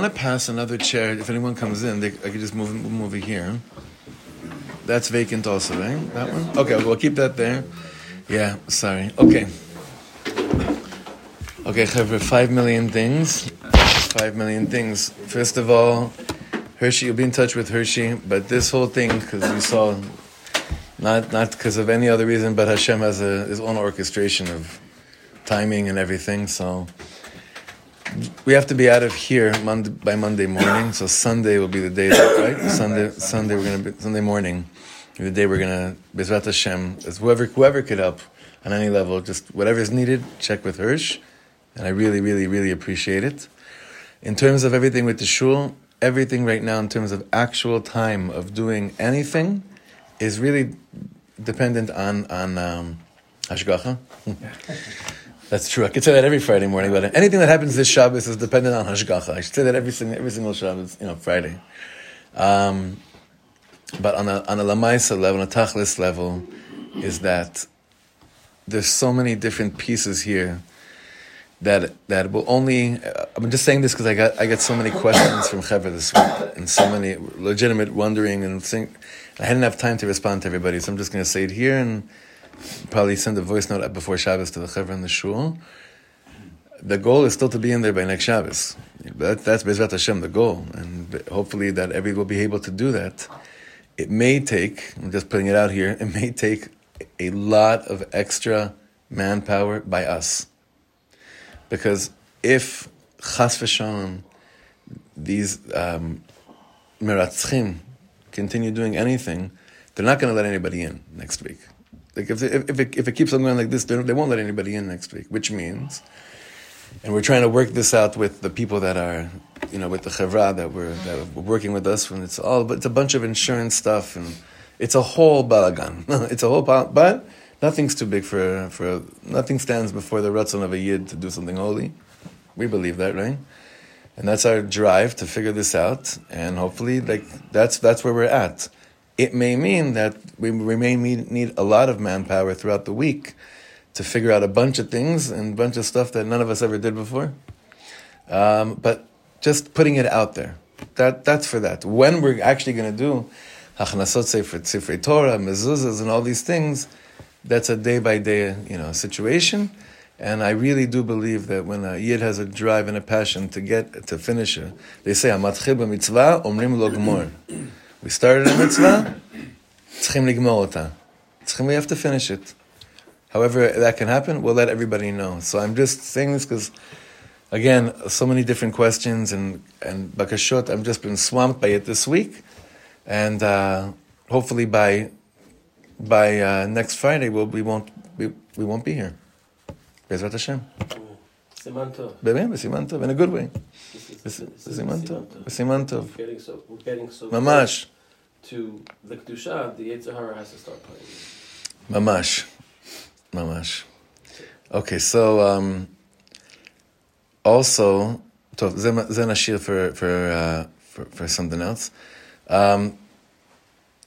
want to pass another chair? If anyone comes in, they, I could just move, move over here. That's vacant also, right? That one? Okay, we'll keep that there. Yeah, sorry. Okay. Okay, Chevra, five million things. Five million things. First of all, Hershey, you'll be in touch with Hershey, but this whole thing, because we saw, not not because of any other reason, but Hashem has a, his own orchestration of timing and everything, so we have to be out of here Monday, by Monday morning. So Sunday will be the day, that, right? Sunday, Sunday we're gonna be Sunday morning, the day we're gonna Bezrat Hashem. As whoever whoever could help on any level, just whatever is needed, check with Hirsch, and I really, really, really appreciate it. In terms of everything with the shul, everything right now in terms of actual time of doing anything is really dependent on on um, hashgacha. That's true. I could say that every Friday morning, but anything that happens this Shabbos is dependent on hashgacha. I should say that every single every single Shabbos, you know, Friday. Um, but on a on a lamaisa level, on a tachlis level, is that there's so many different pieces here that that will only. Uh, I'm just saying this because I got I get so many questions from Chevra this week and so many legitimate wondering and think. I hadn't have time to respond to everybody, so I'm just going to say it here and probably send a voice note before Shabbos to the Chevra and the Shul. The goal is still to be in there by next Shabbos. That, that's Bezrat Hashem, the goal, and hopefully that everybody will be able to do that. It may take. I'm just putting it out here. It may take a lot of extra manpower by us because if chas v'shalom, these um, continue doing anything, they're not going to let anybody in next week. Like if, if, if, it, if it keeps on going like this, they won't let anybody in next week, which means, and we're trying to work this out with the people that are, you know, with the chevra that we're, that we're working with us, when it's all, but it's a bunch of insurance stuff, and it's a whole balagan. it's a whole, but Nothing's too big for, for nothing stands before the ratzon of a yid to do something holy. We believe that, right? And that's our drive to figure this out, and hopefully, like that's that's where we're at. It may mean that we, we may need a lot of manpower throughout the week to figure out a bunch of things and a bunch of stuff that none of us ever did before. Um, but just putting it out there, that that's for that. When we're actually going to do hachnasot for sifrei Torah, mezuzahs, and all these things that's a day by day, you know, situation. And I really do believe that when a yid has a drive and a passion to get to finish it, they say "Amatchil b'mitzvah omrim lo gmor." We started a mitzvah, tzchim ligmor ota. Tzchim, we have to finish it. However that can happen, we'll let everybody know. So I'm just saying this because, again, so many different questions and and bakashot. I've just been swamped by it this week, and uh, hopefully by by uh, next Friday, we'll, we won't we, we won't be here. Bezrat Hashem. Siman Tov. באמת, בסימן טוב, in a good way. בסימן טוב, בסימן טוב. We're getting so, we're getting so ממש, to the Kedusha, the Yetzer Hara has to start playing. ממש, ממש. Okay, so um, also, טוב, זה, זה נשאיר for, for, uh, for, for something else. Um,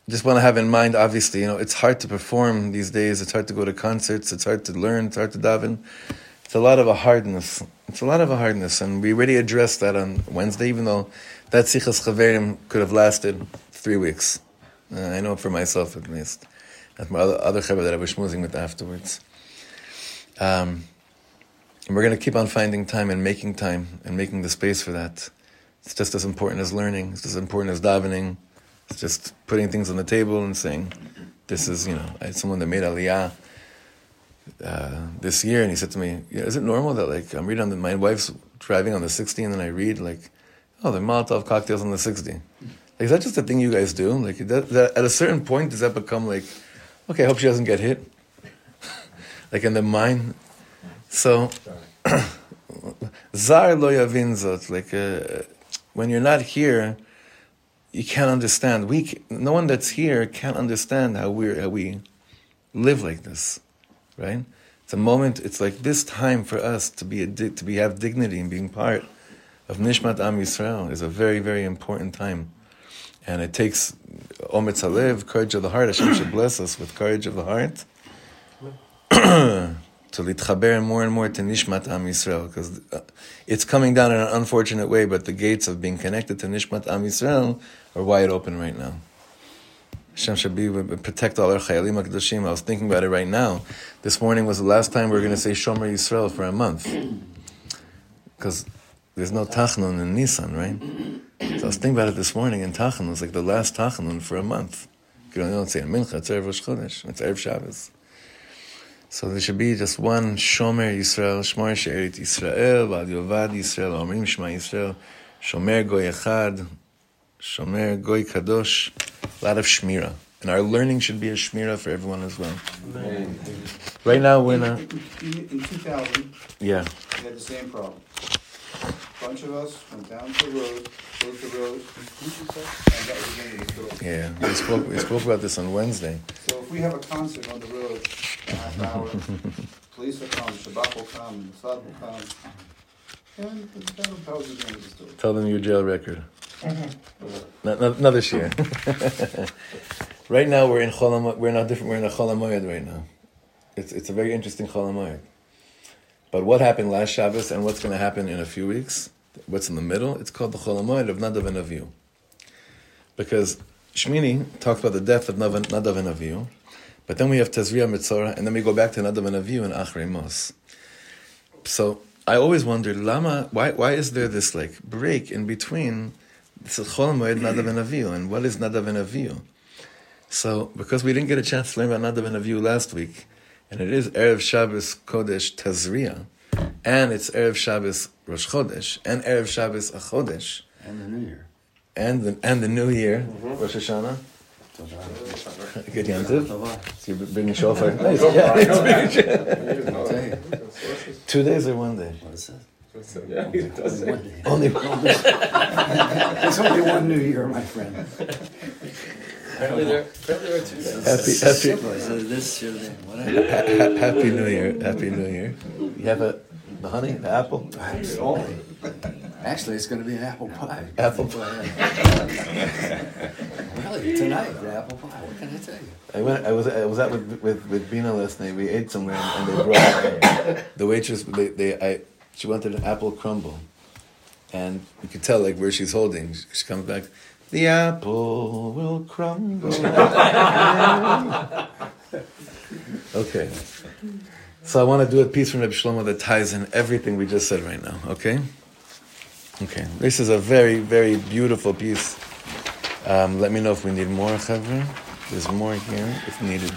just want to have in mind, obviously, you know, it's hard to perform these days. It's hard to go to concerts. It's hard to learn. It's hard to daven. It's a lot of a hardness. It's a lot of a hardness, and we already addressed that on Wednesday. Even though that sichas chaverim could have lasted three weeks, uh, I know for myself at least. And my other other chaver that I was schmoozing with afterwards. Um, and we're going to keep on finding time and making time and making the space for that. It's just as important as learning. It's as important as davening. It's just putting things on the table and saying, this is, you know, someone that made aliyah uh, this year, and he said to me, yeah, is it normal that, like, I'm reading on the, my wife's driving on the 60, and then I read, like, oh, the Molotov cocktails on the 60. Like, is that just a thing you guys do? Like, that, that, at a certain point, does that become, like, okay, I hope she doesn't get hit? like, in the mind? So, zar lo yavin like, uh, when you're not here, you can't understand. We, no one that's here can't understand how we how we live like this, right? It's a moment. It's like this time for us to be a, to be have dignity and being part of Nishmat Am Yisrael is a very very important time, and it takes ometz halev, courage of the heart. Hashem should bless us with courage of the heart. to litchaber more and more to Nishmat Am Yisrael, because uh, it's coming down in an unfortunate way, but the gates of being connected to Nishmat Am Yisrael are wide open right now. Hashem should be protect all our chayalim HaKadoshim. I was thinking about it right now. This morning was the last time we are going to say Shomer Yisrael for a month. Because there's no Tachnun in Nissan, right? So I was thinking about it this morning, and Tachnun was like the last Tachnun for a month. You don't say a Mincha, it's Erev Chodesh, it's Erev Shabbos. So there should be just one Shomer Yisrael, Shmor She'erit Yisrael, Vad Yovad Yisrael, Omrim Shema Yisrael, Shomer Goy Echad, Shomer Goy Kadosh, a lot of Shmira. And our learning should be a Shmira for everyone as well. Amen. Right now we're in a... In 2000, yeah. we had the same problem. A bunch of us went down to the road, closed the road, and that was the end of the story. Yeah, we spoke, we spoke about this on Wednesday. So if we have a concert on the road, a half hour, police will come, Shabak will come, the Mossad will come, and that will tell us the end of the story. Tell them your jail record. Mm-hmm. Another share. right now we're in Cholam, we're not different. We're in a Chol Hamoed right now. It's it's a very interesting Chol Hamoed. But what happened last Shabbos and what's going to happen in a few weeks? What's in the middle? It's called the Chol Hamoed of Nadav and Avihu. Because Shmini talks about the death of Nadav and Avihu, but then we have Tazria Mitzora, and then we go back to Nadav and Avihu and Achrei Mos. So I always wondered, Lama, why, why is there this like break in between Chol Moed Nadav and Avihu. And what is Nadav and? So, because we didn't get a chance to learn about Nadav and last week, and it is Erev Shabbos Kodesh Tazria, and it's Erev Shabbos Rosh Chodesh, and Erev Shabbos Hachodesh. And the New Year. And the, and the New Year, mm-hmm. Rosh Hashanah. Good Yantiv. So you're bringing shofar. Nice. Yeah, Two days or one day? What is that? Yeah, he does Only one. There's only one New Year, my friend. Apparently there, apparently there are two. Happy, happy, uh, this year, whatever. happy New Year. Happy New Year. You have a, the honey, the apple? Only. Actually, it's gonna be an apple pie. Apple pie. Tonight, apple pie, what can I tell you? I went. I was. I was out with with with Bina last night. We ate somewhere, and, and they brought the waitress. They, they. I. She wanted an apple crumble, and you could tell like where she's holding. She comes back. The apple will crumble. okay. So I want to do a piece from Rabbi Shlomo that ties in everything we just said right now. Okay. Okay. This is a very very beautiful piece. Um, let me know if we need more, Chavra. There's more here if needed.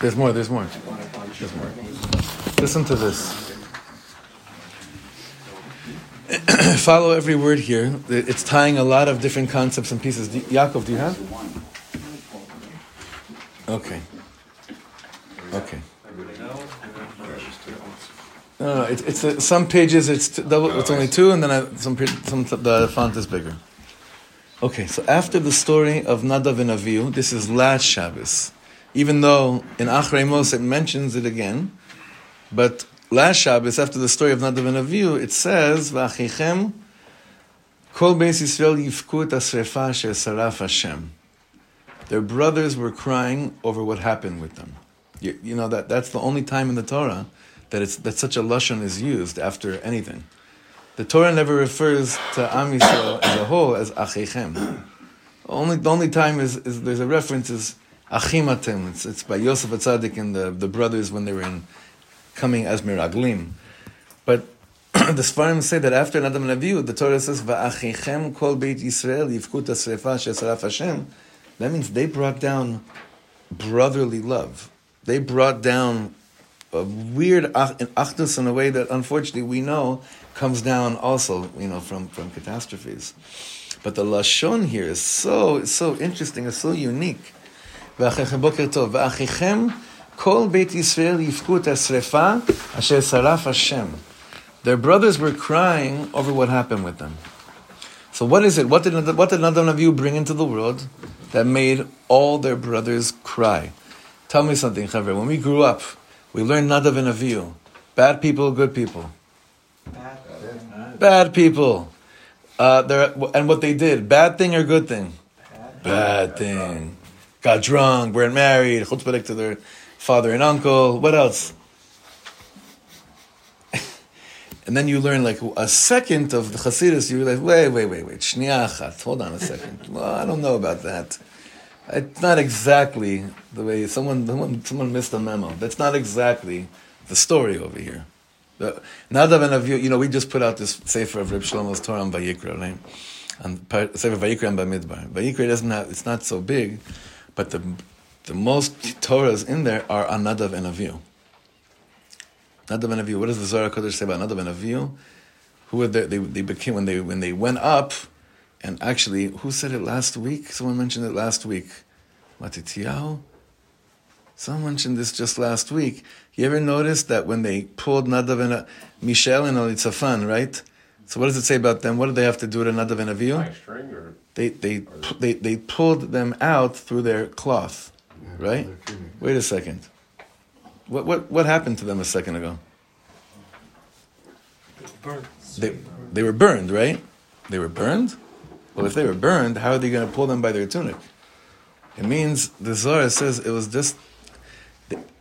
There's more, there's more. There's more. Listen to this. Follow every word here. It's tying a lot of different concepts and pieces. Do, Yaakov, do you have? Okay. Okay. No, it's, uh, some pages it's double, it's only two, and then I, some some the font is bigger. Okay, so after the story of Nadav and Avihu, this is last Shabbos even though in Achrei Mos it mentions it again. But last Shabbos, after the story of Nadav and Avihu, it says, "V'achichem kol beis Yisrael yifku asrefa saraf Hashem." Their brothers were crying over what happened with them. You, you, know that that's the only time in the Torah that it's that such a lashon is used after anything. The Torah never refers to Am Yisrael as a whole as achichem. Only the only time is, is there's a reference is Achimatim. It's, it's by Yosef Atzadik and the, the brothers when they were in coming as miraglim. But the Sfarim say that after Nadam Naviu, the Torah says, "Va'achichem kol beit Yisrael yivkut asrefa Hashem." That means they brought down brotherly love. They brought down a weird in in a way that unfortunately we know comes down also, you know, from, from catastrophes. But the lashon here is so so interesting, it's so unique. Kol Beit Yisrael yifkut asher saraf Hashem. Their brothers were crying over what happened with them. So what is it? What did what did Nadav you bring into the world that made all their brothers cry? Tell me something, Chaver. When we grew up, we learned Nadav and Avihu. Bad people, good people. Bad, bad people. Uh, and what they did, bad thing or good thing? Bad thing. Got drunk, weren't married, chutzpah to their father and uncle. What else? and then you learn like a second of the Hasidus, you realize, wait, wait, wait, wait, shniachat, hold on a second. Well, I don't know about that. It's not exactly the way someone, someone, someone missed a memo. That's not exactly the story over here. The, Nadav and Avihu, you know, we just put out this Sefer of Reb Shlomo's Torah on Vayikra, right? And Sefer Vayikra and Bamidbar. Vayikra doesn't have, it's not so big, but the, the most Torahs in there are on Nadav and Avihu. Nadav and Avihu. What does the Zohar Kodesh say about Nadav and Avihu? Who were they, they, they became when they when they went up, and actually, who said it last week? Someone mentioned it last week. Matityahu. Someone mentioned this just last week. You ever noticed that when they pulled Nadav and uh, Mishael and Elitzafan, right? So what does it say about them? What did they have to do to Nadav and Avihu? string They, they, they, they pulled them out through their cloth, right? Wait a second. What, what, what happened to them a second ago? They, they were burned, right? They were burned? Well, if they were burned, how are they going to pull them by their tunic? It means the Zohar says it was just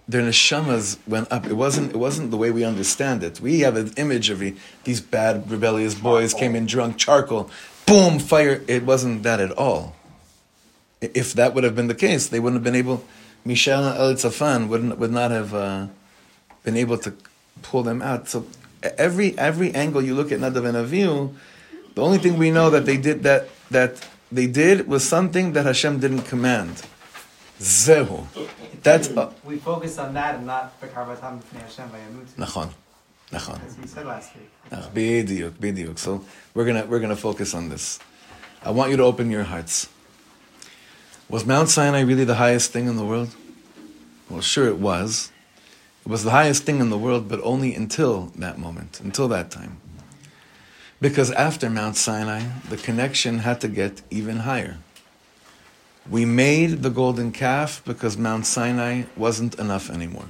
their neshamas went up. It wasn't. It wasn't the way we understand it. We have an image of these bad rebellious boys came in drunk, charcoal, boom, fire. It wasn't that at all. If that would have been the case, they wouldn't have been able. Mishael and Elitzafan wouldn't would not have uh, been able to pull them out. So every every angle you look at Nadav and Avihu, the only thing we know that they did that that they did was something that Hashem didn't command. Zehu. That's uh, we focus on that and not Bekarvatam Hashem nachon, nachon. As we said last week. Bediuk. So we're gonna we're gonna focus on this. I want you to open your hearts. Was Mount Sinai really the highest thing in the world? Well, sure it was. It was the highest thing in the world, but only until that moment, until that time. Because after Mount Sinai, the connection had to get even higher. We made the golden calf because Mount Sinai wasn't enough anymore.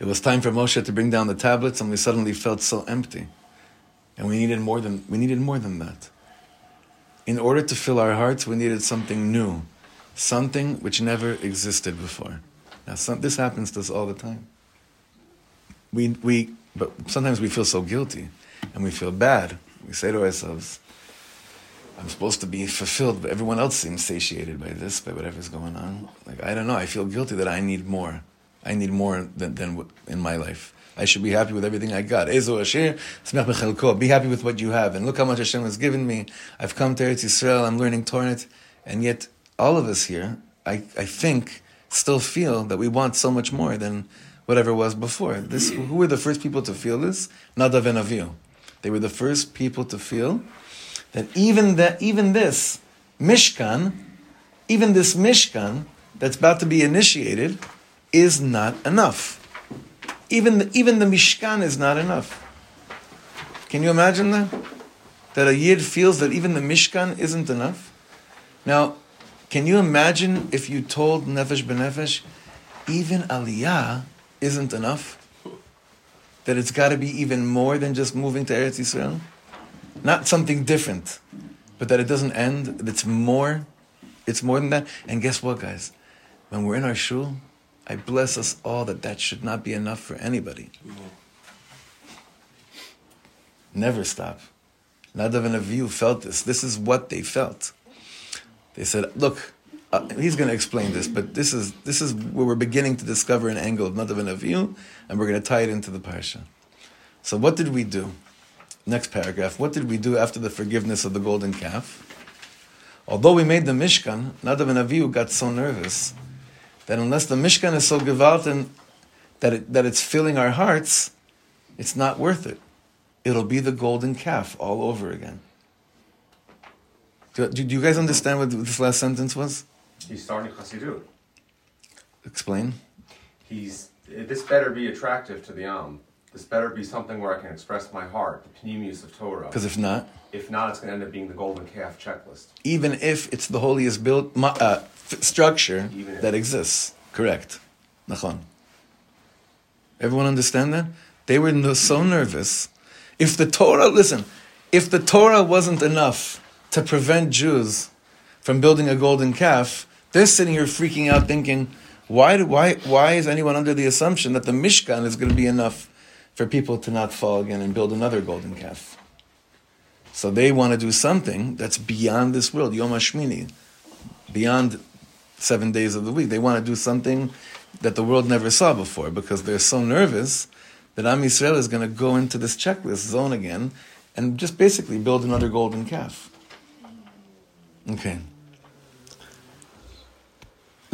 It was time for Moshe to bring down the tablets, and we suddenly felt so empty. And we needed more than we needed more than that. In order to fill our hearts, we needed something new, something which never existed before. Now, some, this happens to us all the time. We, we, but sometimes we feel so guilty, and we feel bad. We say to ourselves, "I'm supposed to be fulfilled, but everyone else seems satiated by this, by whatever's going on. Like I don't know. I feel guilty that I need more. I need more than, than in my life. I should be happy with everything I got. Ezo asher, smech. Be happy with what you have. And look how much Hashem has given me. I've come to Eretz Yisrael. I'm learning Torah. And yet, all of us here, I, I think, still feel that we want so much more than whatever it was before. This, who were the first people to feel this? Nadav and Avihu. They were the first people to feel that even that, even this Mishkan, even this Mishkan that's about to be initiated, is not enough. Even the, even the Mishkan is not enough. Can you imagine that? That a Yid feels that even the Mishkan isn't enough? Now, can you imagine if you told Nefesh B'Nefesh, even Aliyah isn't enough? That it's got to be even more than just moving to Eretz Yisrael? Not something different, but that it doesn't end, it's more, it's more than that. And guess what, guys? When we're in our shul, I bless us all that that should not be enough for anybody. Never stop. Nadav and Avihu felt this. This is what they felt. They said, "Look, uh, he's going to explain this, but this is this is where we're beginning to discover an angle of Nadav and Avihu, and we're going to tie it into the parsha." So, what did we do? Next paragraph. What did we do after the forgiveness of the golden calf? Although we made the Mishkan, Nadav and Avihu got so nervous that unless the Mishkan is so gewalten that, it, that it's filling our hearts, it's not worth it. It'll be the golden calf all over again. Do, do you guys understand what this last sentence was? He's starting Chassidut. Explain. He's this better be attractive to the Am. This better be something where I can express my heart, the pnimius of Torah. Because if not, If not, it's going to end up being the golden calf checklist. even if it's the holiest built uh, structure that exists. Correct. Nachon. Everyone understand that? They were no, so nervous. If the Torah, listen, if the Torah wasn't enough to prevent Jews from building a golden calf, they're sitting here freaking out thinking, why, do, why, why is anyone under the assumption that the Mishkan is going to be enough for people to not fall again and build another golden calf? So they want to do something that's beyond this world, Yom HaShmini, beyond seven days of the week. They want to do something that the world never saw before because they're so nervous that Am Yisrael is going to go into this checklist zone again and just basically build another golden calf. Okay.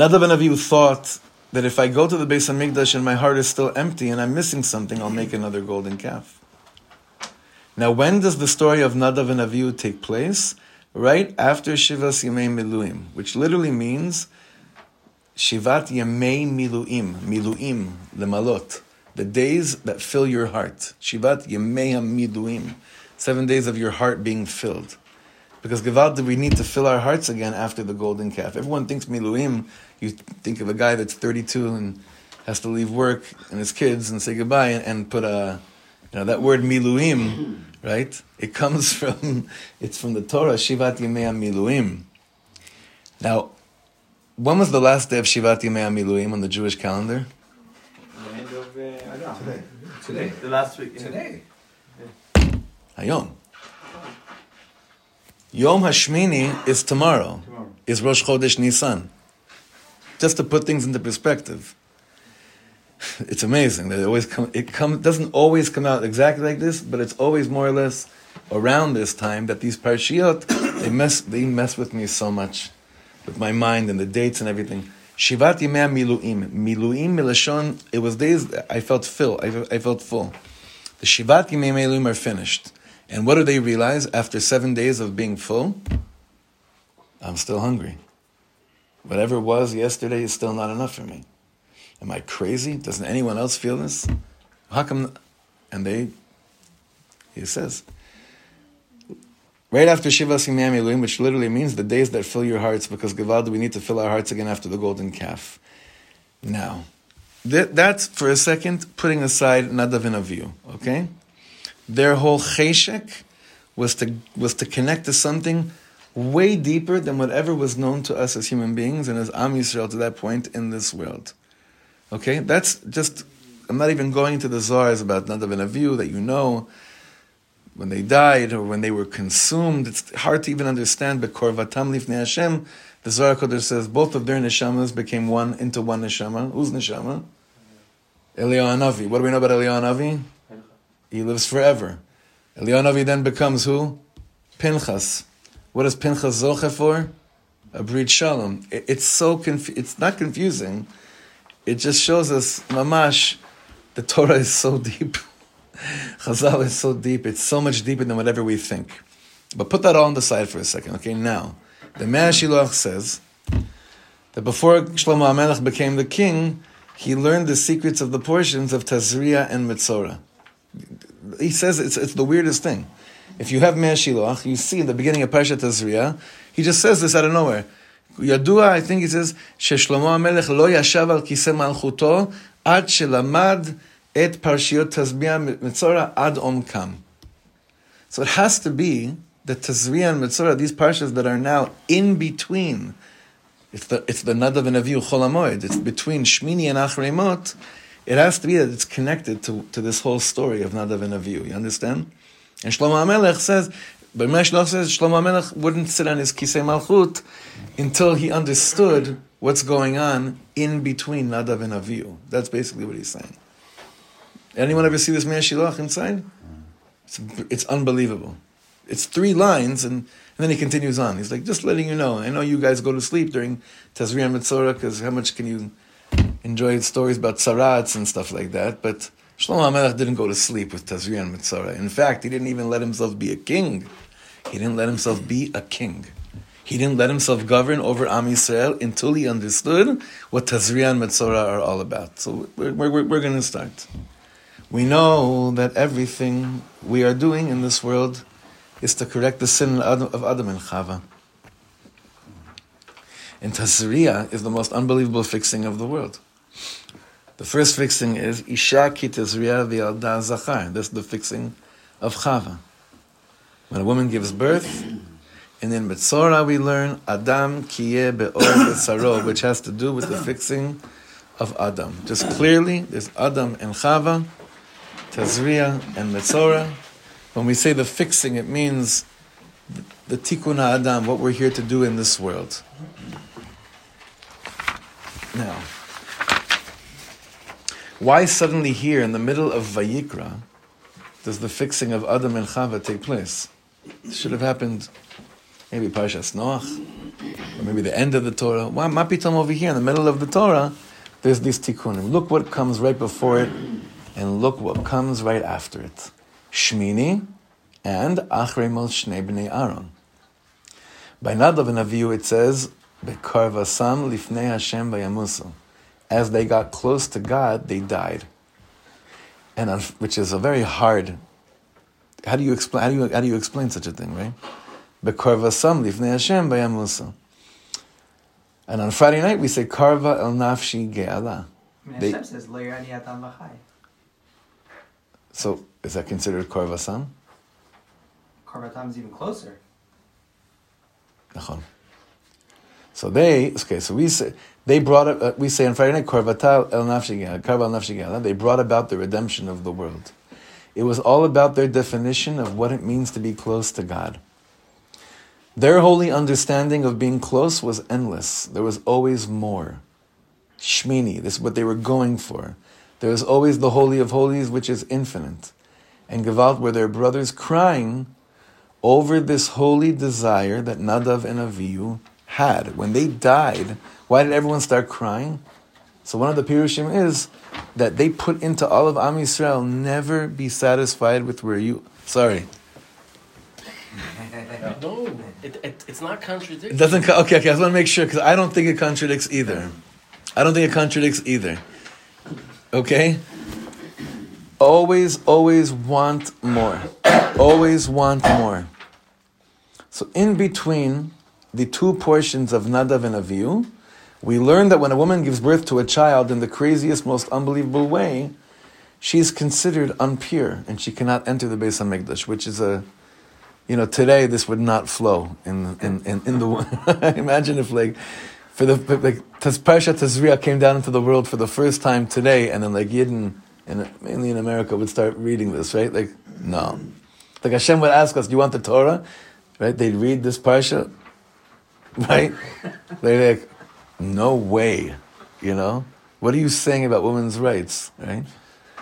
Nadav and Avihu thought that if I go to the base Beis Hamikdash and my heart is still empty and I'm missing something, I'll make another golden calf. Now, when does the story of Nadav and Avihu take place? Right after Shivas Yemei Miluim, which literally means Shivat Yemei Miluim, Miluim, the Malot, the days that fill your heart. Shivat Yemei Miluim, seven days of your heart being filled. Because Gevald, we need to fill our hearts again after the golden calf. Everyone thinks Miluim, you think of a guy that's 32 and has to leave work and his kids and say goodbye and, and put a, you know, that word Miluim, right? It comes from, it's from the Torah, Shivat Yemei Miluim. Now, when was the last day of Shivat Yemei Miluim on the Jewish calendar? The end of uh, Adar. Today. Today. The last week. yeah. Today. Hayom. Yom Hashmini is tomorrow, Tomorrow. is Rosh Chodesh Nisan. Just to put things into perspective. It's amazing that it always come, it come, doesn't always come out exactly like this, but it's always more or less around this time that these parshiot, they mess, they mess with me so much, with my mind and the dates and everything. Shivat Yimei Miluim. Miluim Milashon, it was days I felt full, I, I felt full. The Shivat Yimei Miluim are finished. And what do they realize after seven days of being full? I'm still hungry. Whatever was yesterday is still not enough for me. Am I crazy? Doesn't anyone else feel this? How come? And they, he says, right after Shivas Miluim, which literally means the days that fill your hearts, because Gavald, we need to fill our hearts again after the golden calf. Now, that, that's for a second putting aside Nadav and Avihu, okay? Their whole cheshek was to was to connect to something way deeper than whatever was known to us as human beings and as Am Yisrael to that point in this world. Okay, that's just. I'm not even going into the zars about Nadav and Avihu that you know when they died or when they were consumed. It's hard to even understand. But Korvatam Lifnei Hashem, the Zohar Kodesh says both of their neshamas became one into one neshama. Who's neshama? Eliyahu. What do we know about Eliyahu? He lives forever. Eliyahu then becomes who? Pinchas. What is Pinchas Zoche for? A Brit Shalom. It- It's so confu- It's not confusing. It just shows us, mamash, the Torah is so deep. Chazal is so deep. It's so much deeper than whatever we think. But put that all on the side for a second. Okay, now the Mei HaShiloach says that before Shlomo HaMelech became the king, he learned the secrets of the portions of Tazria and Mitzorah. He says it's, it's the weirdest thing. If you have Mei HaShiloach, you see in the beginning of Parshat Tazria, he just says this out of nowhere. Yadua, I think he says, ששלמה המלך לא ישב על כיסא מלכותו ad shelamad et parshiot Tazria מצורע ad Omkam. So it has to be that Tazria and Mitzorah, these parshas that are now in between, it's the, it's the Nadav and Avihu Chol Hamoed, it's between Shmini and Achremot, it has to be that it's connected to, to this whole story of Nadav and Avihu. You understand? And Shlomo HaMelech says, but Shlomo says Shlomo HaMelech wouldn't sit on his Kisei Malchut until he understood what's going on in between Nadav and Avihu. That's basically what he's saying. Anyone ever see this man Shilach inside? It's, it's unbelievable. It's three lines, and, and then he continues on. He's like, just letting you know. I know you guys go to sleep during Tazria Mitzorah, because how much can you enjoy stories about tzaraas and stuff like that? But Shlomo HaMelech didn't go to sleep with Tazria and Mitzorah. In fact, he didn't even let himself be a king. He didn't let himself be a king. He didn't let himself govern over Am Yisrael until he understood what Tazria and Mitzorah are all about. So we're, we're, we're going to start. We know that everything we are doing in this world is to correct the sin of Adam- of Adam and Chava. And Tazria is the most unbelievable fixing of the world. The first fixing is Isha ki Tazria v'yalda zachar. That's the fixing of Chava. when a woman gives birth. And in Metzora we learn Adam kiye be'or b'saro, which has to do with the fixing of Adam. Just clearly, there's Adam and Chava, Tazria and Metzora. When we say the fixing, it means the tikkun Adam, what we're here to do in this world. Now, why suddenly here in the middle of Vayikra does the fixing of Adam and Chava take place? It should have happened maybe Parshas Noach, or maybe the end of the Torah. Why Mapitam over here in the middle of the Torah? There's these tikkunim. Look what comes right before it, and look what comes right after it. Shmini and Achremel Shnei Bnei Aaron. By Nadav and Avihu it says, Bekarvasam lifnei Hashem bayamusu. As they got close to God, they died. And on, which is a very hard. How do you explain? How do you, how do you explain such a thing, right? And on Friday night we say Karva el nafshi ge'ala. They- says, Lo yarani adam v'chai. So is that considered Karvasam? Korbatam is even closer. So they okay. So we say they brought. Uh, we say on Friday night el nafshi ge'ala, Karva el nafshi ge'ala. They brought about the redemption of the world. It was all about their definition of what it means to be close to God. Their holy understanding of being close was endless. There was always more. Shmini, this is what they were going for. There was always the Holy of Holies, which is infinite. And Gevalt were their brothers crying over this holy desire that Nadav and Avihu had. When they died, why did everyone start crying? So one of the Pirushim is that they put into all of Am Yisrael, never be satisfied with where you... Sorry. No, it, it, it's not contradictory. It doesn't. Okay, okay. I just want to make sure because I don't think it contradicts either. I don't think it contradicts either. Okay. Always, always want more. Always want more. So in between the two portions of Nadav and Avihu, we learn that when a woman gives birth to a child in the craziest, most unbelievable way, she is considered unpure and she cannot enter the Beis Hamikdash, which is a you know, today this would not flow in in in, in the. imagine if like, for the like Parsha Tazria came down into the world for the first time today, and then like Yidden, and mainly in America, would start reading this, right? Like, no, like Hashem would ask us, "Do you want the Torah?" Right? They'd read this parsha, right? They're like, "No way," you know. What are you saying about women's rights, right?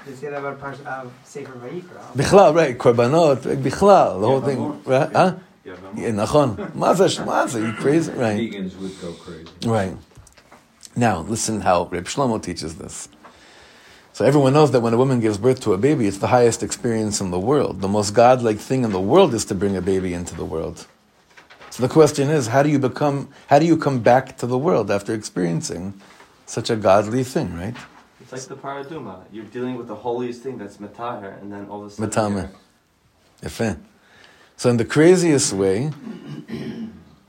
They say that about Parsh, uh, Sefer Vayikra. Bichlal, right? Korbanot, bichlal, the whole thing, right? Huh? Yeah, nachon. מה זה, מה זה, you crazy? Right. Vegans would go crazy. Right. Now, listen how Reb Shlomo teaches this. So everyone knows that when a woman gives birth to a baby, it's the highest experience in the world. The most godlike thing in the world is to bring a baby into the world. So the question is, how do you become, how do you come back to the world after experiencing such a godly thing, right? It's like the paraduma. You're dealing with the holiest thing that's matahir, and then all of a sudden. Matame. you're- So in the craziest way,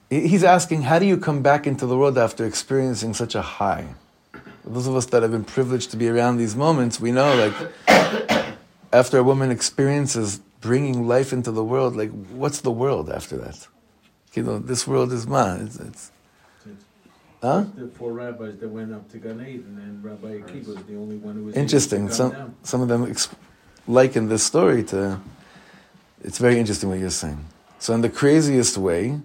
he's asking, how do you come back into the world after experiencing such a high? Those of us that have been privileged to be around these moments, we know, like, after a woman experiences bringing life into the world, like, what's the world after that? You know, this world is mine. It's, it's huh? The four rabbis that went up to Gan Eden, and Rabbi Akiva was the only one who was Interesting. Some down. some of them ex- liken this story to. It's very interesting what you're saying. So in the craziest way,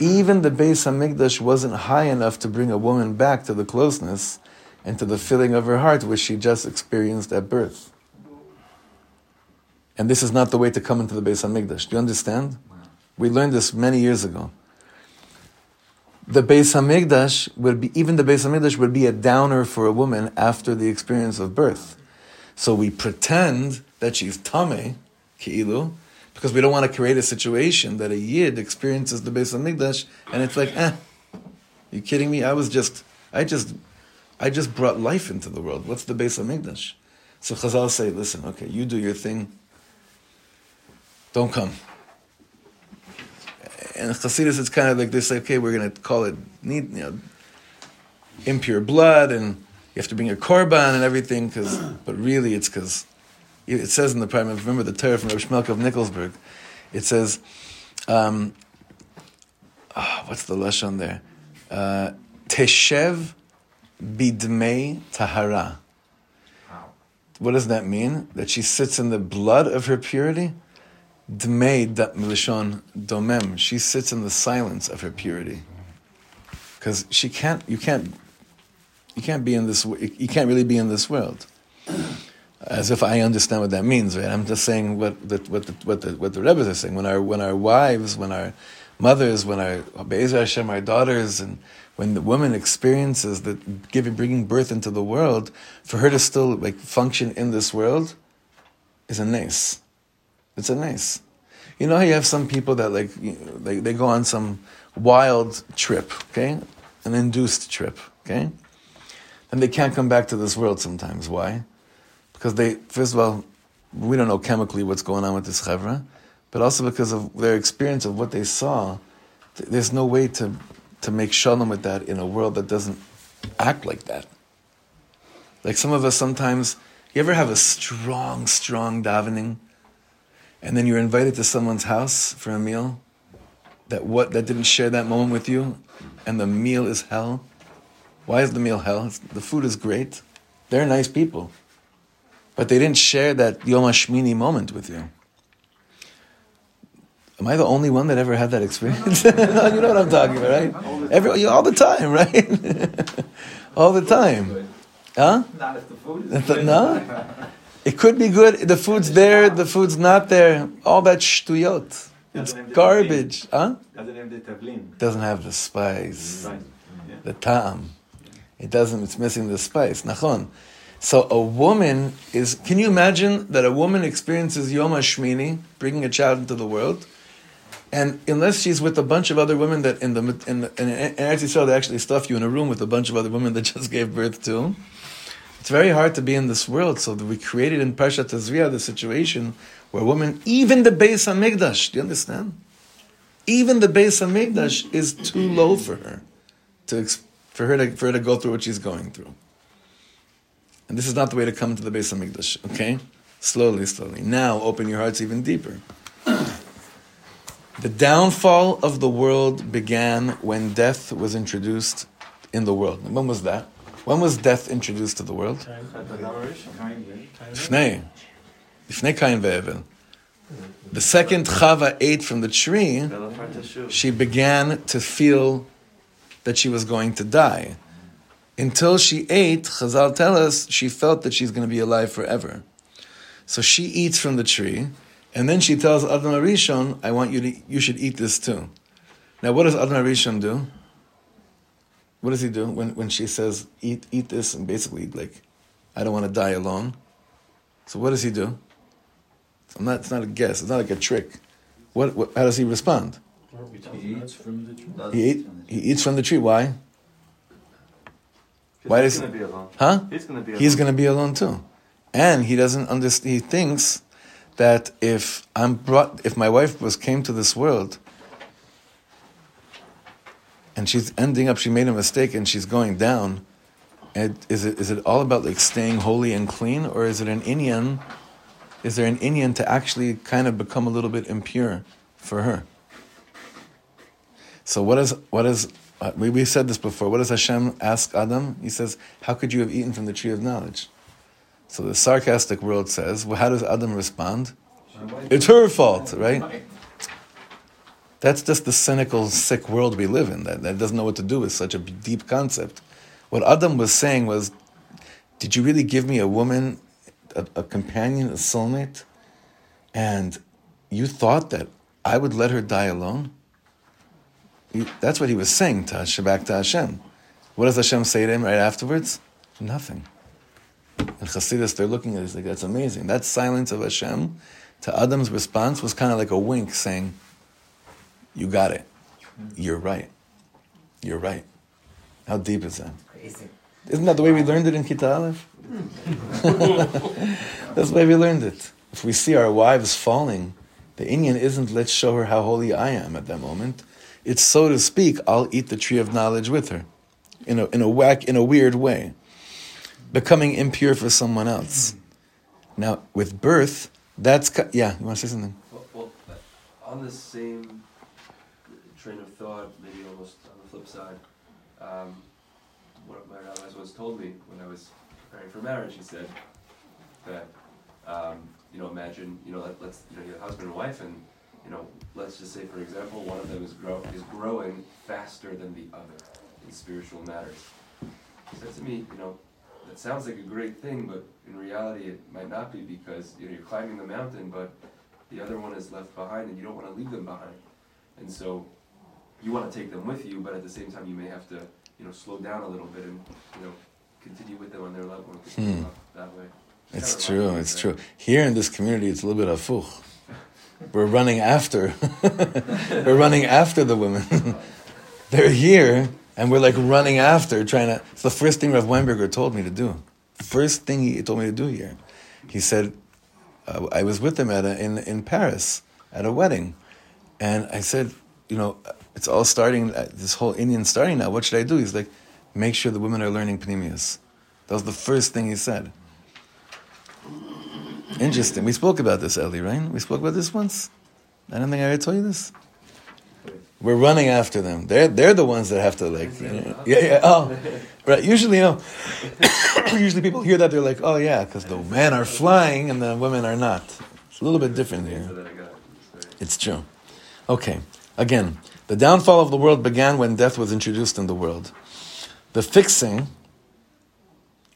even the Beis Hamikdash wasn't high enough to bring a woman back to the closeness and to the filling of her heart which she just experienced at birth. And this is not the way to come into the Beis Hamikdash. Do you understand? We learned this many years ago. The Beis Hamikdash would be, even the Beis Hamikdash would be a downer for a woman after the experience of birth. So we pretend that she's tame, ki'ilu, because we don't want to create a situation that a yid experiences the Beis Hamikdash and it's like, eh, you kidding me? I was just, I just, I just brought life into the world. What's the Beis Hamikdash? So Chazal say, listen, okay, you do your thing. Don't come. And Chassidus, it's kind of like they say, okay, we're going to call it need, you know, impure blood, and you have to bring your korban and everything. Cause, but really, it's because it says in the prime. Remember the Torah from Rabbi Shmelk of Nikolsburg. It says, um, ah, what's the lashon there? Uh, Teshev bidmei tahara. What does that mean? That she sits in the blood of her purity? Dmei milishon domem. She sits in the silence of her purity. Because she can't, you can't, you can't be in this, you can't really be in this world. As if I understand what that means, right? I'm just saying what the, what the, what the, what the Rebbe's are saying. When our, when our wives, when our mothers, when our Be'ezer Hashem, our daughters, and when the woman experiences that giving, bringing birth into the world, for her to still like function in this world, is a nice. It's a nice. You know how you have some people that like you know, they, they go on some wild trip, okay, an induced trip, okay, and they can't come back to this world sometimes. Why? Because they first of all, we don't know chemically what's going on with this chevra, but also because of their experience of what they saw. There's no way to to make shalom with that in a world that doesn't act like that. Like some of us sometimes, you ever have a strong, strong davening, and then you're invited to someone's house for a meal that what that didn't share that moment with you, and the meal is hell. Why is the meal hell? It's, the food is great. They're nice people, but they didn't share that Yom Hashmini moment with you. Am I the only one that ever had that experience? you know what I'm talking about, right? Every, all the time, right? all the time. Huh? Not if the food That's a- No? It could be good. The food's there, the food's not there. All that shtuyot. It's garbage. Huh? Doesn't have the tavlin. Doesn't have the spice, the ta'am. It doesn't, it's missing the spice. Nachon. So a woman is, can you imagine that a woman experiences Yom HaShmini, bringing a child into the world, and unless she's with a bunch of other women that in the in, the, in, in Eretz Yisrael they actually stuff you in a room with a bunch of other women that just gave birth to, it's very hard to be in this world. So we created in Parshat Tazria the situation where women, even the Beis Hamikdash, do you understand? Even the Beis Hamikdash is too low for her to for her to for her to go through what she's going through. And this is not the way to come to the Beis Hamikdash. Okay, slowly, slowly. Now, open your hearts even deeper. The downfall of the world began when death was introduced in the world. When was that? When was death introduced to the world? The second Chava ate from the tree, she began to feel that she was going to die. Until she ate, Chazal tell us, she felt that she's going to be alive forever. So she eats from the tree, and then she tells Adam HaRishon, I want you to, you should eat this too. Now, what does Adam HaRishon do? What does he do when, when she says, eat, eat this, and basically, like, I don't want to die alone? So what does he do? I'm not, it's not a guess, it's not like a trick. What, what, how does he respond? He eats from the tree. He, eat, he eats from the tree. Why? Why he's does- gonna be alone? Huh? He's gonna be. He's alone. going to be alone too. And he doesn't understand, he thinks that if I'm brought, if my wife was came to this world and she's ending up, she made a mistake and she's going down, and is it, is it all about like staying holy and clean or is it an inyan, is there an inyan to actually kind of become a little bit impure for her? So what is, what is, uh, we, we said this before, what does Hashem ask Adam? He says, how could you have eaten from the tree of knowledge? So the sarcastic world says, well, how does Adam respond? It's her fault, right? That's just the cynical, sick world we live in that, that doesn't know what to do with such a deep concept. What Adam was saying was, did you really give me a woman, a, a companion, a soulmate? And you thought that I would let her die alone? That's what he was saying to Hashem, back to Hashem. What does Hashem say to him right afterwards? Nothing. And Chassidus, they're looking at it, like, that's amazing. That silence of Hashem to Adam's response was kind of like a wink saying, You got it. You're right. You're right. How deep is that? Crazy. Isn't that the way we learned it in Kita Aleph? That's the way we learned it. If we see our wives falling, the inyan isn't let's show her how holy I am at that moment. It's so to speak, I'll eat the tree of knowledge with her. In a in a whack in a weird way. Becoming impure for someone else. Now with birth, that's yeah, you want to say something? Well, well, on the same train of thought, maybe almost on the flip side, um, what my rabbis once told me when I was preparing for marriage, he said that, um, you know, imagine, you know, let, let's, you know, you have husband and wife, and, you know, let's just say, for example, one of them is, grow, is growing faster than the other in spiritual matters. He said to me, you know, that sounds like a great thing, but in reality, it might not be because, you know, you're climbing the mountain, but the other one is left behind, and you don't want to leave them behind. And so, you want to take them with you, but at the same time, you may have to, you know, slow down a little bit and, you know, continue with them on their level Hmm. that way. It's true. It's true. Here in this community, it's a little bit afuch. We're running after. we're running after the women. They're here, and we're like running after, trying to. It's the first thing Rav Weinberger told me to do. First thing he told me to do here. He said, uh, I was with him at a, in in Paris at a wedding, and I said, you know, it's all starting. uh, This whole inyan starting now. What should I do? He's like, make sure the women are learning pnimius. That was the first thing he said. Interesting. We spoke about this, Ellie, right? We spoke about this once. I don't think I ever told you this. We're running after them. They're they're the ones that have to like, you know, yeah, yeah. Oh, right. Usually, you know, usually people hear that they're like, oh yeah, because the men are flying and the women are not. It's a little bit different here. answer that I got. It's very- It's true. Okay. Again, the downfall of the world began when death was introduced in the world. The fixing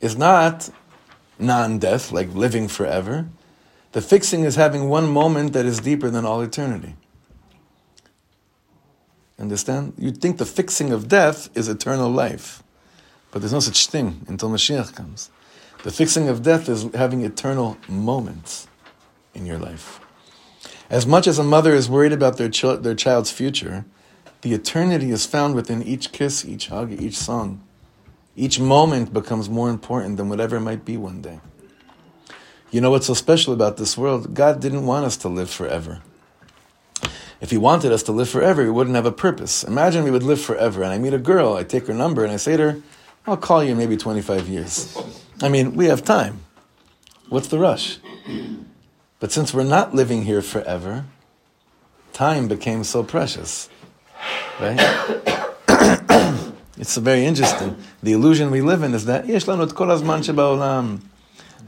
is not non death, like living forever. The fixing is having one moment that is deeper than all eternity. Understand? You'd think the fixing of death is eternal life. But there's no such thing until Mashiach comes. The fixing of death is having eternal moments in your life. As much as a mother is worried about their, chil- their child's future, the eternity is found within each kiss, each hug, each song. Each moment becomes more important than whatever it might be one day. You know what's so special about this world? God didn't want us to live forever. If He wanted us to live forever, He wouldn't have a purpose. Imagine we would live forever, and I meet a girl, I take her number, and I say to her, I'll call you in maybe 25 years. I mean, we have time. What's the rush? But since we're not living here forever, time became so precious. Right? it's very interesting. The illusion we live in is that "Yesh kol hazman shebaolam."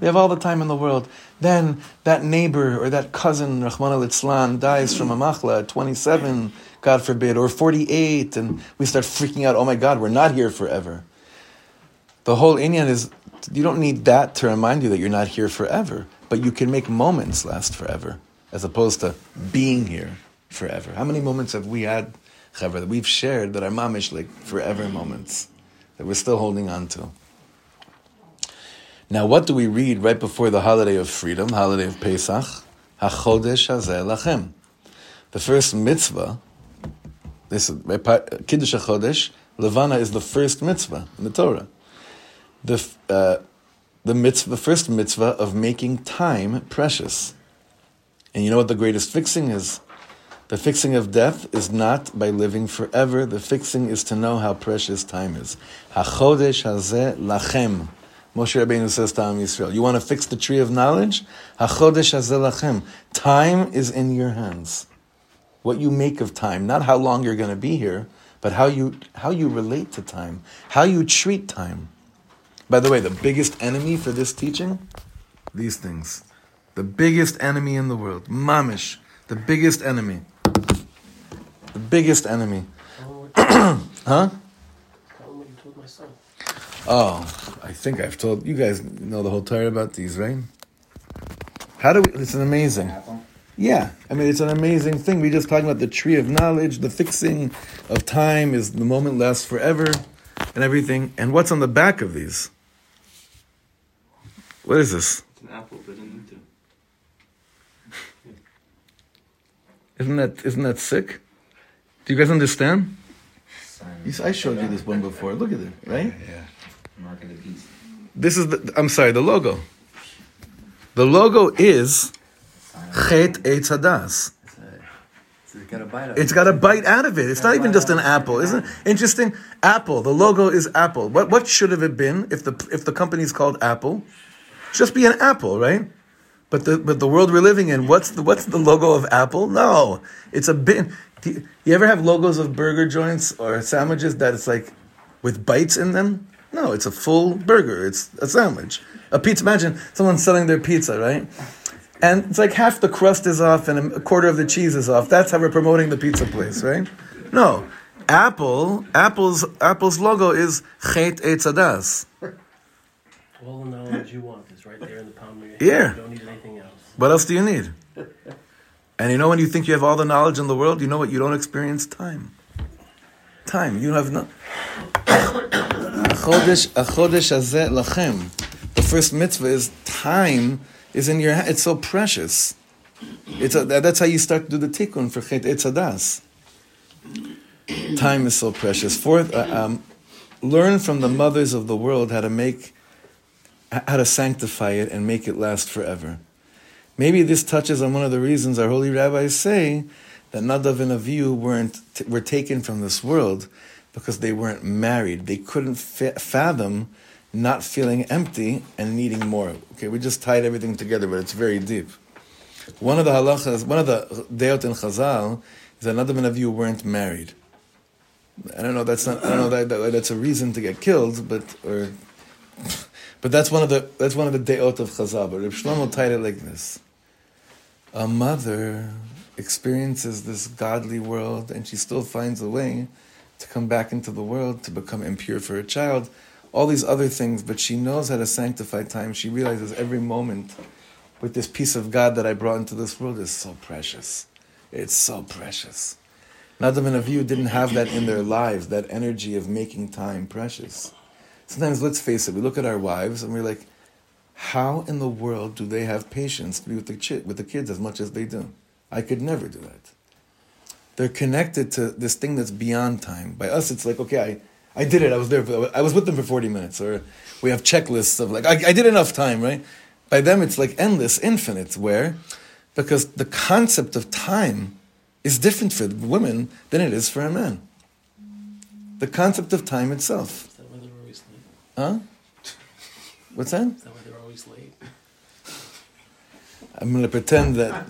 we have all the time in the world. Then that neighbor or that cousin, Rachmana litzlan, dies from a machla at 27, God forbid, or 48, and we start freaking out, oh my God, we're not here forever. The whole Inyan is, you don't need that to remind you that you're not here forever, but you can make moments last forever, as opposed to being here forever. How many moments have we had, That we've shared that are mamish like forever moments that we're still holding on to? Now, what do we read right before the holiday of freedom, holiday of Pesach? HaChodesh Hazeh Lachem. The first mitzvah, this is Kiddush HaChodesh, Levana is the first mitzvah in the Torah. The, uh, the, mitzvah, the first mitzvah of making time precious. And you know what the greatest fixing is? The fixing of death is not by living forever. The fixing is to know how precious time is. HaChodesh Hazeh Lachem. Moshe Rabbeinu says to Am Yisrael, you want to fix the tree of knowledge? HaChodesh Hazeh Lachem. Time is in your hands. What you make of time, not how long you're going to be here, but how you, how you relate to time, how you treat time. By the way, the biggest enemy for this teaching? These things. The biggest enemy in the world. Mamish. The biggest enemy. The biggest enemy. huh? Tell him what you told my son. Oh, I think I've told you guys know the whole Torah about these, right? How do we? It's an amazing. Yeah, I mean it's an amazing thing. We just talking about the tree of knowledge, the fixing of time is the moment lasts forever, and everything. And what's on the back of these? What is this? It's an apple bitten into. Isn't that isn't that sick? Do you guys understand? You s- I showed you this one before. Look at it, right? Yeah. Mark of the beast. This is the. I'm sorry, the logo. The logo is Chet Eitz Hadas. So you got a bite out of it. got a bite out of it. It's not even just an apple, isn't it? Interesting. Apple. The logo is Apple. What what should have it been if the if the company's called Apple? Just be an apple, right? But the but the world we're living in, what's the what's the logo of Apple? No, it's a bin. Do you, you ever have logos of burger joints or sandwiches that it's like with bites in them? No, it's a full burger. It's a sandwich. A pizza. Imagine someone selling their pizza, right? And it's like half the crust is off and a quarter of the cheese is off. That's how we're promoting the pizza place, right? No, Apple. Apple's Apple's logo is Chet Eitz Hadas. All the knowledge you want is right there in the palm of your hand. Yeah. You don't need anything else. What else do you need? And you know when you think you have all the knowledge in the world, you know what? You don't experience time. Time. You have no. The first mitzvah is time is in your hand. It's so precious. It's a, that's how you start to do the tikkun for chet eitz hadas. Time is so precious. Fourth, uh, um, learn from the mothers of the world how to make, how to sanctify it and make it last forever. Maybe this touches on one of the reasons our holy rabbis say that Nadav and Avihu weren't were taken from this world because they weren't married. They couldn't fa- fathom not feeling empty and needing more. Okay, we just tied everything together, but it's very deep. One of the halachas, one of the deot in Chazal is that Nadav and Avihu weren't married. I don't know. That's not. I don't know that, that that's a reason to get killed, but or, but that's one of the that's one of the deot of Chazal. But Reb Shlomo tied it like this: A mother experiences this godly world, and she still finds a way to come back into the world to become impure for her child. All these other things, but she knows how to sanctify time. She realizes every moment with this piece of God that I brought into this world is so precious. It's so precious. Nadav and Avihu didn't have that in their lives, that energy of making time precious. Sometimes, let's face it, we look at our wives and we're like, how in the world do they have patience to be with the, chi- with the kids as much as they do? I could never do that. They're connected to this thing that's beyond time. By us, it's like, okay, I, I did it. I was there. For, I was with them for 40 minutes. Or we have checklists of like, I, I did enough time, right? By them, it's like endless, infinite. Where? Because the concept of time is different for women than it is for a man. The concept of time itself. Is that why they're always? Huh? What's that? Is that why they're always late? I'm going to pretend that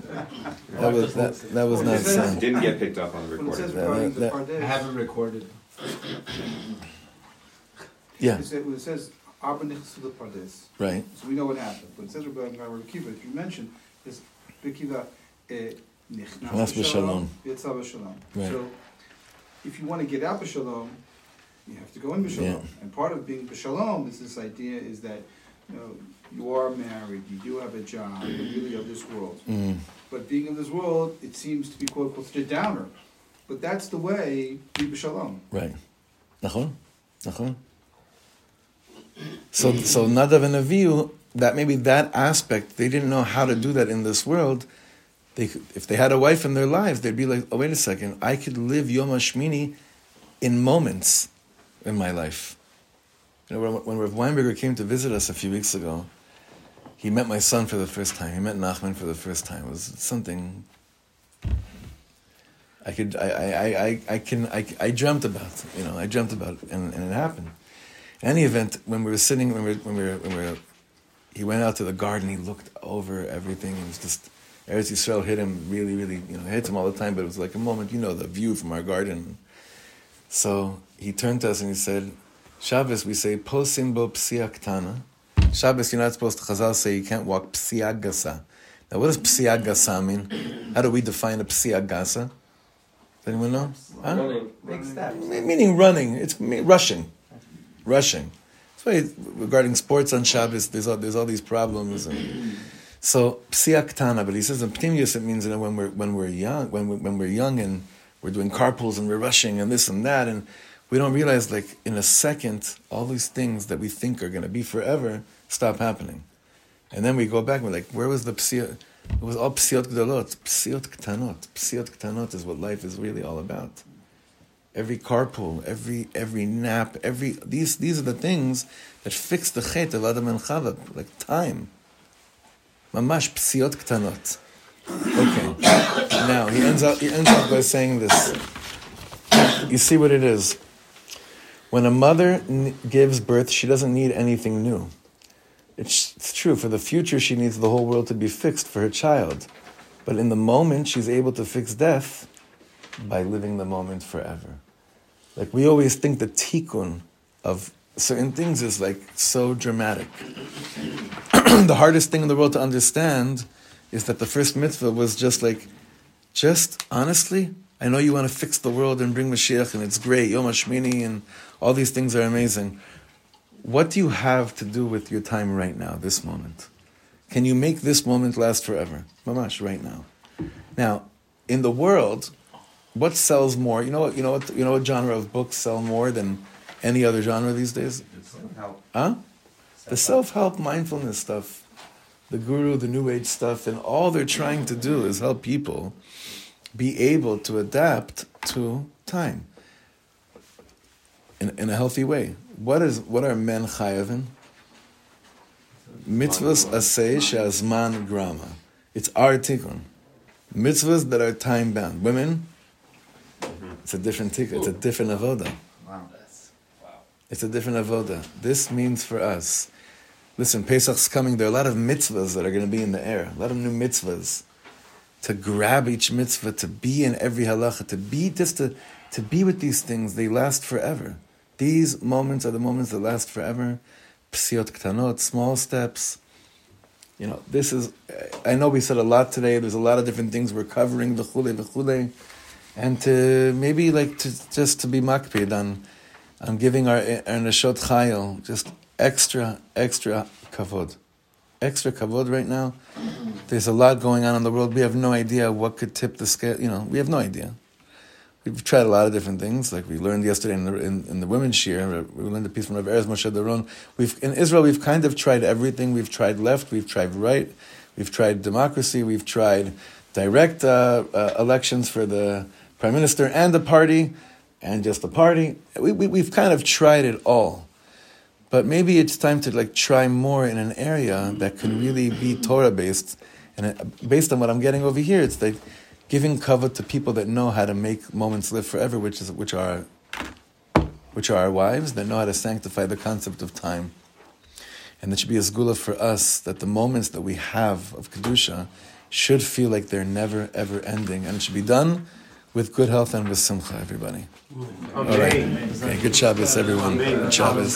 that was that, that was not said. Didn't get picked up on the When it says recording. regarding the that- Pardes, I have it recorded. Yeah, it says- when it says the Pardes, right. so we know what happened. But it says regarding Rabbi Akiva, if you mention this Bikiva eh, Nichnas Nas b'shalom. Yetza b'shalom. Right. So if you want to get out b'shalom, you have to go in b'shalom. Yeah. And part of being b'shalom is this idea is that you know you are married, you do have a job, you're really of this world. Mm. But being of this world, it seems to be quote unquote a downer. But that's the way be b'shalom. Right. Nachon? Nachon? So, so Nadav and Avihu, that maybe that aspect, they didn't know how to do that in this world. They, could- if they had a wife in their lives, they'd be like, oh, wait a second, I could live Yom HaShmini in moments in my life. You know, when, when Rav Weinberger came to visit us a few weeks ago, he met my son for the first time. He met Nachman for the first time. It was something I could, I, I, I, I- can, I, I dreamt about, you know, I dreamt about, it, and, and it happened. In any event, when we were sitting, when we were, when we were, when we were, he went out to the garden. He looked over everything. It was just Eretz Yisrael hit him really, really, you know, it hits him all the time. But it was like a moment, you know, the view from our garden. So he turned to us and he said, "Shabbos, we say posim bo psia ktana. Shabbos, you're not supposed to. Chazal say you can't walk psia gasa. Now, what does psia gasa mean? How do we define a psia gasa? Does anyone know? Huh? Running. Big steps. meaning running. It's me- rushing, rushing. That's why regarding sports on Shabbos, there's all, there's all these problems. And so psiaktana, but he says in pnimius it means that when we're when we're young, when we, when we're young and we're doing carpools and we're rushing and this and that, and we don't realize like in a second all these things that we think are going to be forever stop happening, and then we go back we're like, where was the psia? It was all psiot gdolot, psiot ktanot. Psiot ktanot is what life is really all about every carpool, every every nap, every these these are the things that fix the chet of Adam and Chava, like time. Mamash psiot ktanot. Okay. Now he ends up he ends up by saying this. You see what it is. When a mother gives birth, she doesn't need anything new. It's, true, for the future, she needs the whole world to be fixed for her child. But in the moment, she's able to fix death by living the moment forever. Like we always think the tikkun of certain things is like so dramatic. the hardest thing in the world to understand is that the first mitzvah was just like, just honestly, I know you want to fix the world and bring Mashiach and it's great, Yom HaShmini and all these things are amazing. What do you have to do with your time right now, this moment? Can you make this moment last forever? Mamash, right now. Now, in the world, what sells more? You know what? You know what? You know what genre of books sell more than any other genre these days? Huh? The self-help, mindfulness stuff, the guru, the new age stuff, and all they're trying to do is help people be able to adapt to time in, in a healthy way. What is what are men chayavin? Mitzvahs asay she'azman grama. It's our tikkun. Mitzvahs that are time bound. Women, it's a different tikkun. It's a different avoda. Wow. It's a different avoda. This means for us. Listen, Pesach's coming. There are a lot of mitzvahs that are going to be in the air. A lot of new mitzvahs. To grab each mitzvah, to be in every halacha, to be just to, to be with these things, they last forever. These moments are the moments that last forever. Psiot ktanot, small steps. You know, this is, I know we said a lot today. There's a lot of different things we're covering, v'chule, v'chule. And to maybe like to just to be makpid on, on giving our, our neshot chayil just extra, extra kavod. Extra kavod right now. There's a lot going on in the world. We have no idea what could tip the scale. You know, we have no idea. We've tried a lot of different things, like we learned yesterday in the, in, in the women's shiur. We learned a piece from Rav Erez Moshe Doron. We've in Israel, we've kind of tried everything. We've tried left, we've tried right, we've tried democracy, we've tried direct uh, uh, elections for the prime minister and the party, and just the party. We, we, we've kind of tried it all, but maybe it's time to like try more in an area that can really be Torah based, and it, based on what I'm getting over here, it's like giving cover to people that know how to make moments live forever, which is which are which are our wives that know how to sanctify the concept of time. And that should be a sgula for us that the moments that we have of kedusha should feel like they're never ever ending, and it should be done with good health and with simcha. Everybody. All right. Okay. Good Shabbos, everyone. Good Shabbos.